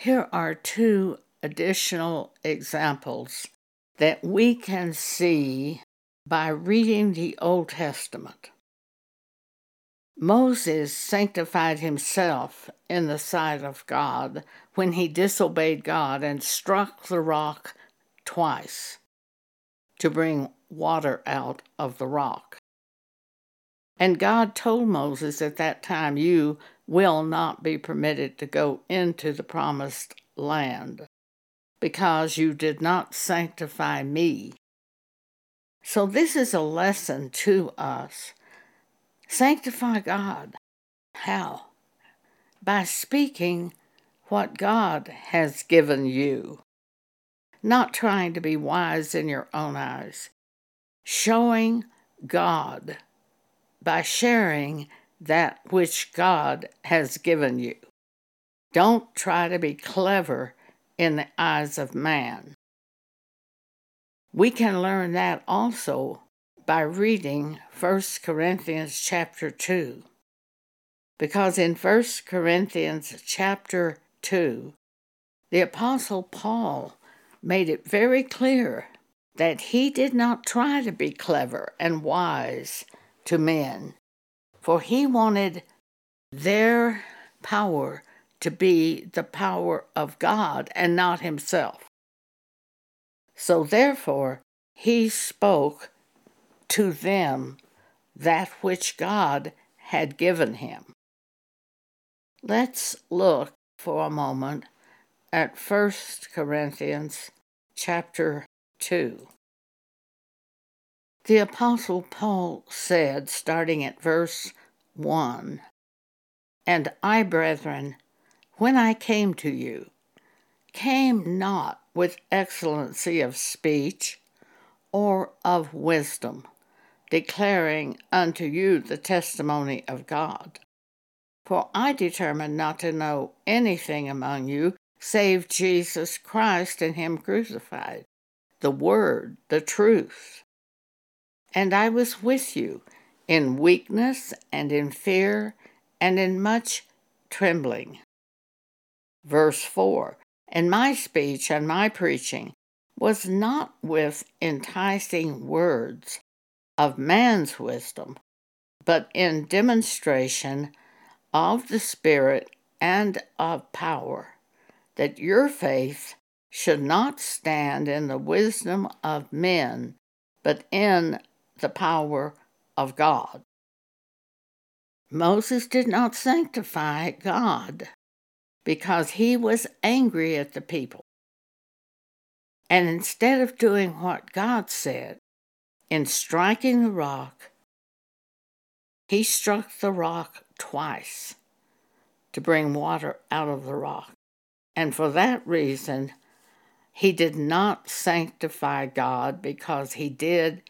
Here are two additional examples that we can see by reading the Old Testament. Moses sanctified himself in the sight of God when he disobeyed God and struck the rock twice to bring water out of the rock. And God told Moses at that time, You will not be permitted to go into the promised land because you did not sanctify me. So, this is a lesson to us Sanctify God. How? By speaking what God has given you, not trying to be wise in your own eyes, showing God by sharing that which God has given you. Don't try to be clever in the eyes of man. We can learn that also by reading 1 Corinthians chapter 2. Because in 1 Corinthians chapter 2, the Apostle Paul made it very clear that he did not try to be clever and wise to men, for he wanted their power to be the power of God and not himself. So therefore, he spoke to them that which God had given him. Let's look for a moment at 1 Corinthians chapter 2. The Apostle Paul said, starting at verse 1, And I, brethren, when I came to you, came not with excellency of speech or of wisdom declaring unto you the testimony of God. For I determined not to know anything among you save Jesus Christ and Him crucified, the Word, the truth. And I was with you in weakness and in fear and in much trembling. Verse 4 And my speech and my preaching was not with enticing words of man's wisdom, but in demonstration of the Spirit and of power, that your faith should not stand in the wisdom of men, but in the power of God. Moses did not sanctify God because he was angry at the people. And instead of doing what God said, in striking the rock, he struck the rock twice to bring water out of the rock. And for that reason, he did not sanctify God because he did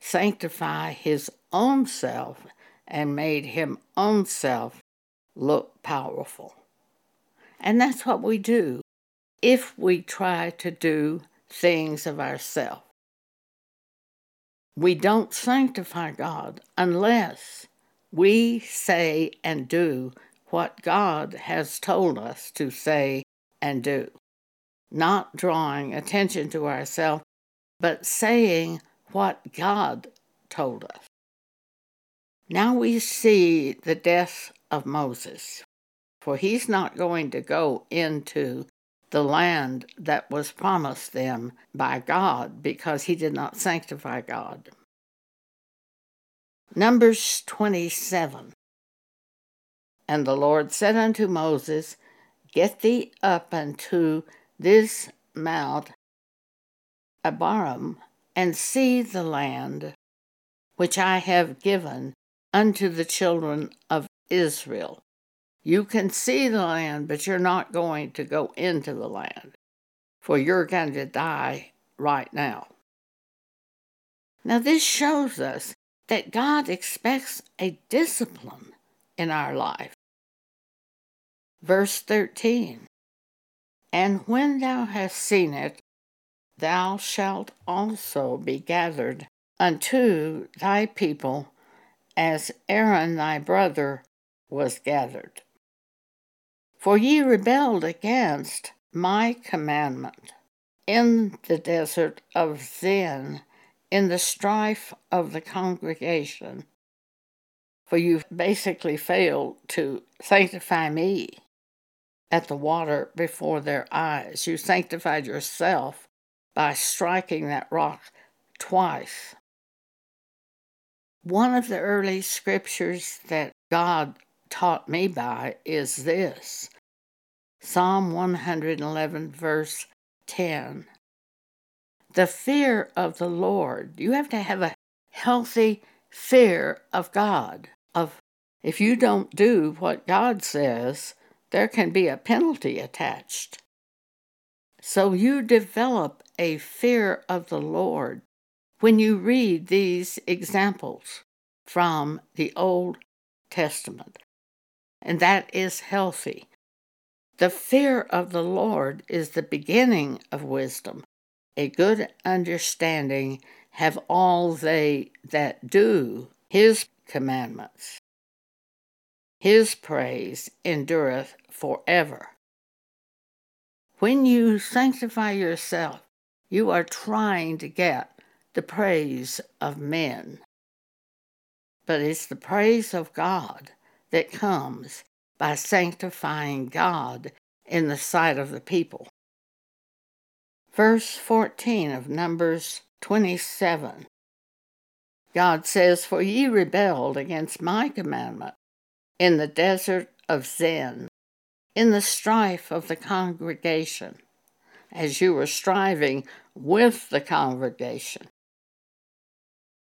sanctify his own self and made him own self look powerful. And that's what we do if we try to do things of ourselves. We don't sanctify God unless we say and do what God has told us to say and do, not drawing attention to ourselves, but saying what God told us. Now we see the death of Moses, for he's not going to go into the land that was promised them by God because he did not sanctify God. Numbers 27. And the Lord said unto Moses, Get thee up unto this mount Abarim, and see the land which I have given unto the children of Israel. You can see the land, but you're not going to go into the land, for you're going to die right now. Now, this shows us that God expects a discipline in our life. Verse 13 And when thou hast seen it, thou shalt also be gathered unto thy people as Aaron thy brother was gathered. For ye rebelled against my commandment in the desert of Zin, in the strife of the congregation. For you basically failed to sanctify me at the water before their eyes. You sanctified yourself by striking that rock twice. One of the early scriptures that God taught me by is this Psalm 111, verse 10. The fear of the Lord. You have to have a healthy fear of God. Of if you don't do what God says, there can be a penalty attached. So you develop a fear of the Lord when you read these examples from the Old Testament. And that is healthy. The fear of the Lord is the beginning of wisdom. A good understanding have all they that do his commandments. His praise endureth forever. When you sanctify yourself, you are trying to get the praise of men. But it's the praise of God that comes by sanctifying God in the sight of the people. Verse 14 of Numbers 27 God says, For ye rebelled against my commandment in the desert of Zin, in the strife of the congregation, as you were striving with the congregation.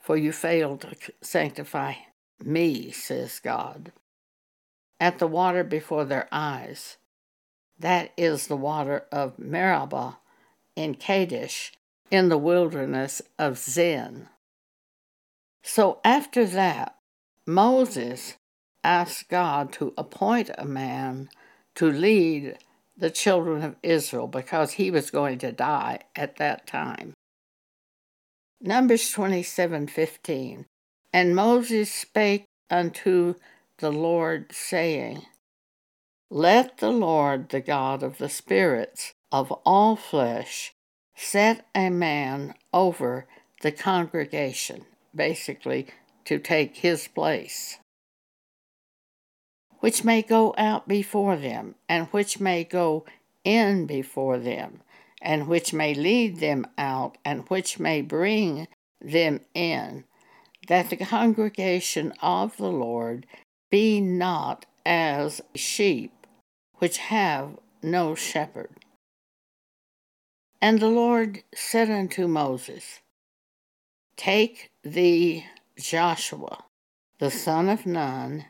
For you failed to sanctify me, says God, at the water before their eyes. That is the water of Meribah in Kadesh, in the wilderness of Zin. So after that, Moses asked God to appoint a man to lead the children of Israel because he was going to die at that time. Numbers 27:15 And Moses spake unto the Lord saying Let the Lord the God of the spirits of all flesh set a man over the congregation basically to take his place which may go out before them, and which may go in before them, and which may lead them out, and which may bring them in, that the congregation of the Lord be not as sheep which have no shepherd. And the Lord said unto Moses, Take thee Joshua, the son of Nun,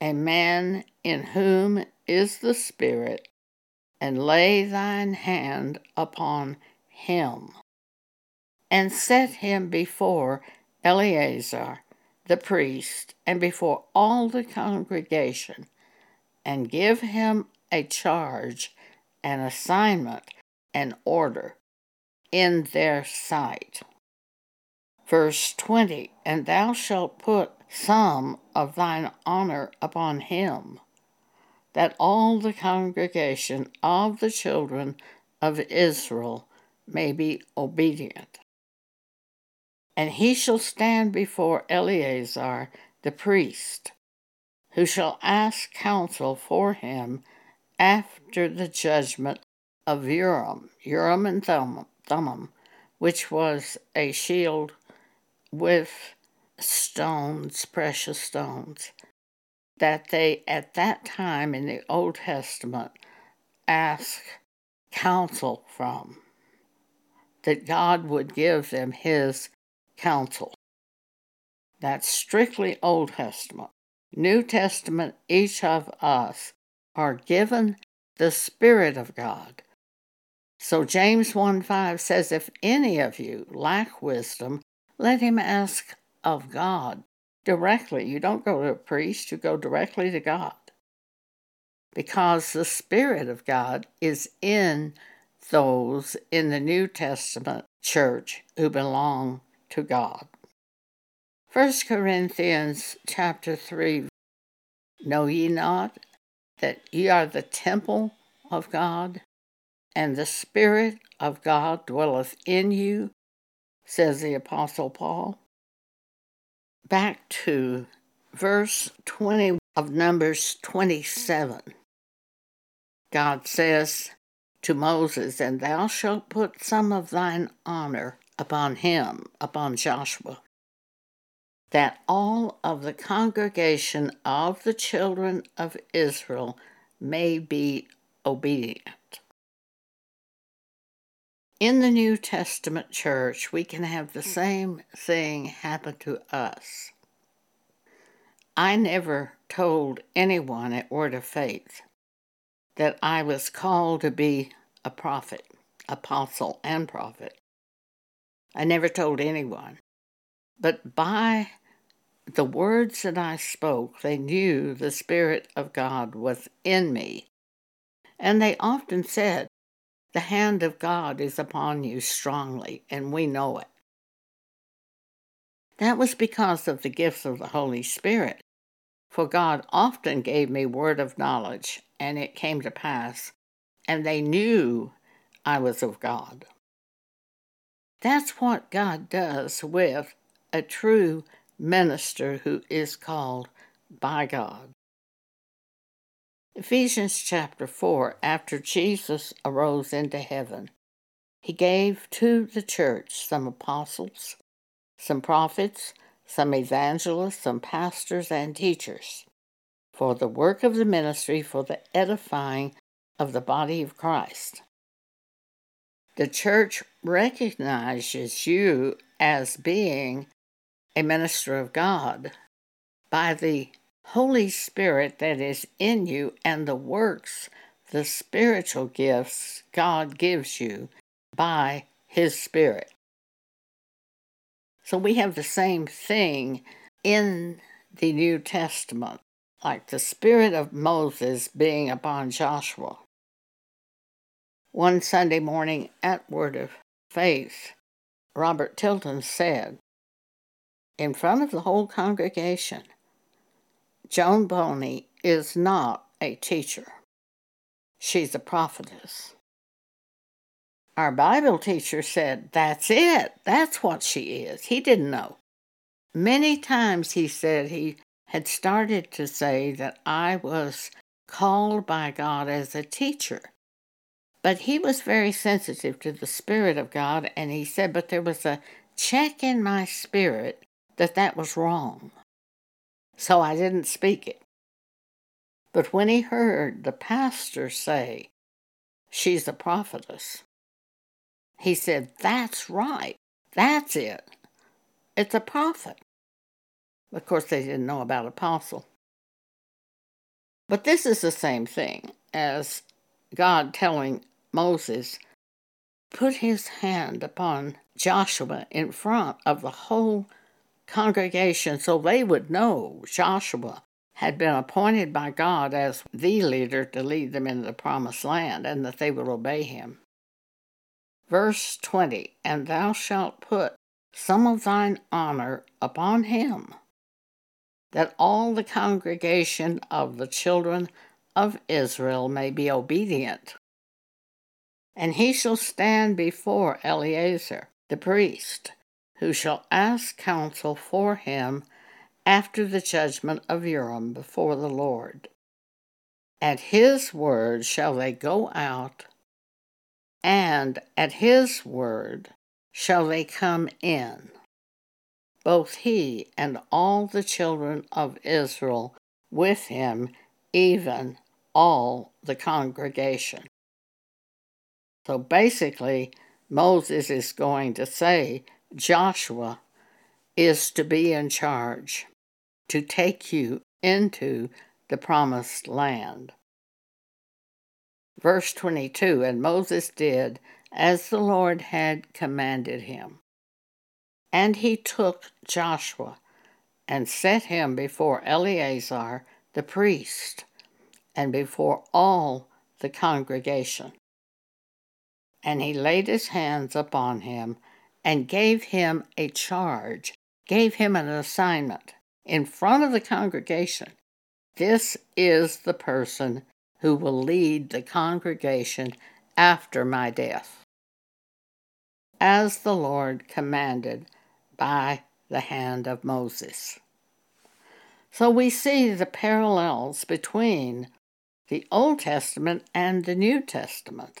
a man in whom is the Spirit, and lay thine hand upon him, and set him before Eleazar the priest, and before all the congregation, and give him a charge, an assignment, an order in their sight. Verse 20 And thou shalt put some of thine honor upon him, that all the congregation of the children of Israel may be obedient. And he shall stand before Eleazar the priest, who shall ask counsel for him after the judgment of Urim, Urim and Thummim, which was a shield with stones, precious stones, that they at that time in the Old Testament ask counsel from, that God would give them His counsel. That's strictly Old Testament. New Testament, each of us are given the Spirit of God. So James 1 5 says, If any of you lack wisdom, let him ask of God directly. You don't go to a priest, you go directly to God. Because the Spirit of God is in those in the New Testament church who belong to God. 1 Corinthians chapter 3 Know ye not that ye are the temple of God, and the Spirit of God dwelleth in you, says the Apostle Paul. Back to verse 20 of Numbers 27. God says to Moses, And thou shalt put some of thine honor upon him, upon Joshua, that all of the congregation of the children of Israel may be obedient. In the New Testament church, we can have the hmm. same thing happen to us. I never told anyone at Word of Faith that I was called to be a prophet, apostle, and prophet. I never told anyone. But by the words that I spoke, they knew the Spirit of God was in me. And they often said, The hand of God is upon you strongly, and we know it. That was because of the gifts of the Holy Spirit. For God often gave me word of knowledge, and it came to pass, and they knew I was of God. That's what God does with a true minister who is called by God. Ephesians chapter 4 After Jesus arose into heaven, he gave to the church some apostles, some prophets, some evangelists, some pastors, and teachers for the work of the ministry for the edifying of the body of Christ. The church recognizes you as being a minister of God by the Holy Spirit that is in you and the works, the spiritual gifts God gives you by His Spirit. So we have the same thing in the New Testament, like the Spirit of Moses being upon Joshua. One Sunday morning at Word of Faith, Robert Tilton said, in front of the whole congregation, Joan Boney is not a teacher. She's a prophetess. Our Bible teacher said, That's it. That's what she is. He didn't know. Many times he said he had started to say that I was called by God as a teacher. But he was very sensitive to the Spirit of God, and he said, But there was a check in my spirit that that was wrong. So I didn't speak it. But when he heard the pastor say, She's a prophetess, he said, That's right. That's it. It's a prophet. Of course, they didn't know about apostle. But this is the same thing as God telling Moses, put his hand upon Joshua in front of the whole congregation so they would know Joshua had been appointed by God as the leader to lead them into the promised land and that they would obey him. Verse 20 And thou shalt put some of thine honor upon him, that all the congregation of the children of Israel may be obedient. And he shall stand before Eleazar the priest, who shall ask counsel for him after the judgment of Urim before the Lord. At his word shall they go out and at his word shall they come in, both he and all the children of Israel with him, even all the congregation. So basically, Moses is going to say Joshua is to be in charge, to take you into the promised land. Verse 22 And Moses did as the Lord had commanded him. And he took Joshua and set him before Eleazar the priest and before all the congregation. And he laid his hands upon him and gave him a charge, gave him an assignment in front of the congregation This is the person who will lead the congregation after my death, as the Lord commanded by the hand of Moses. So we see the parallels between the Old Testament and the New Testament.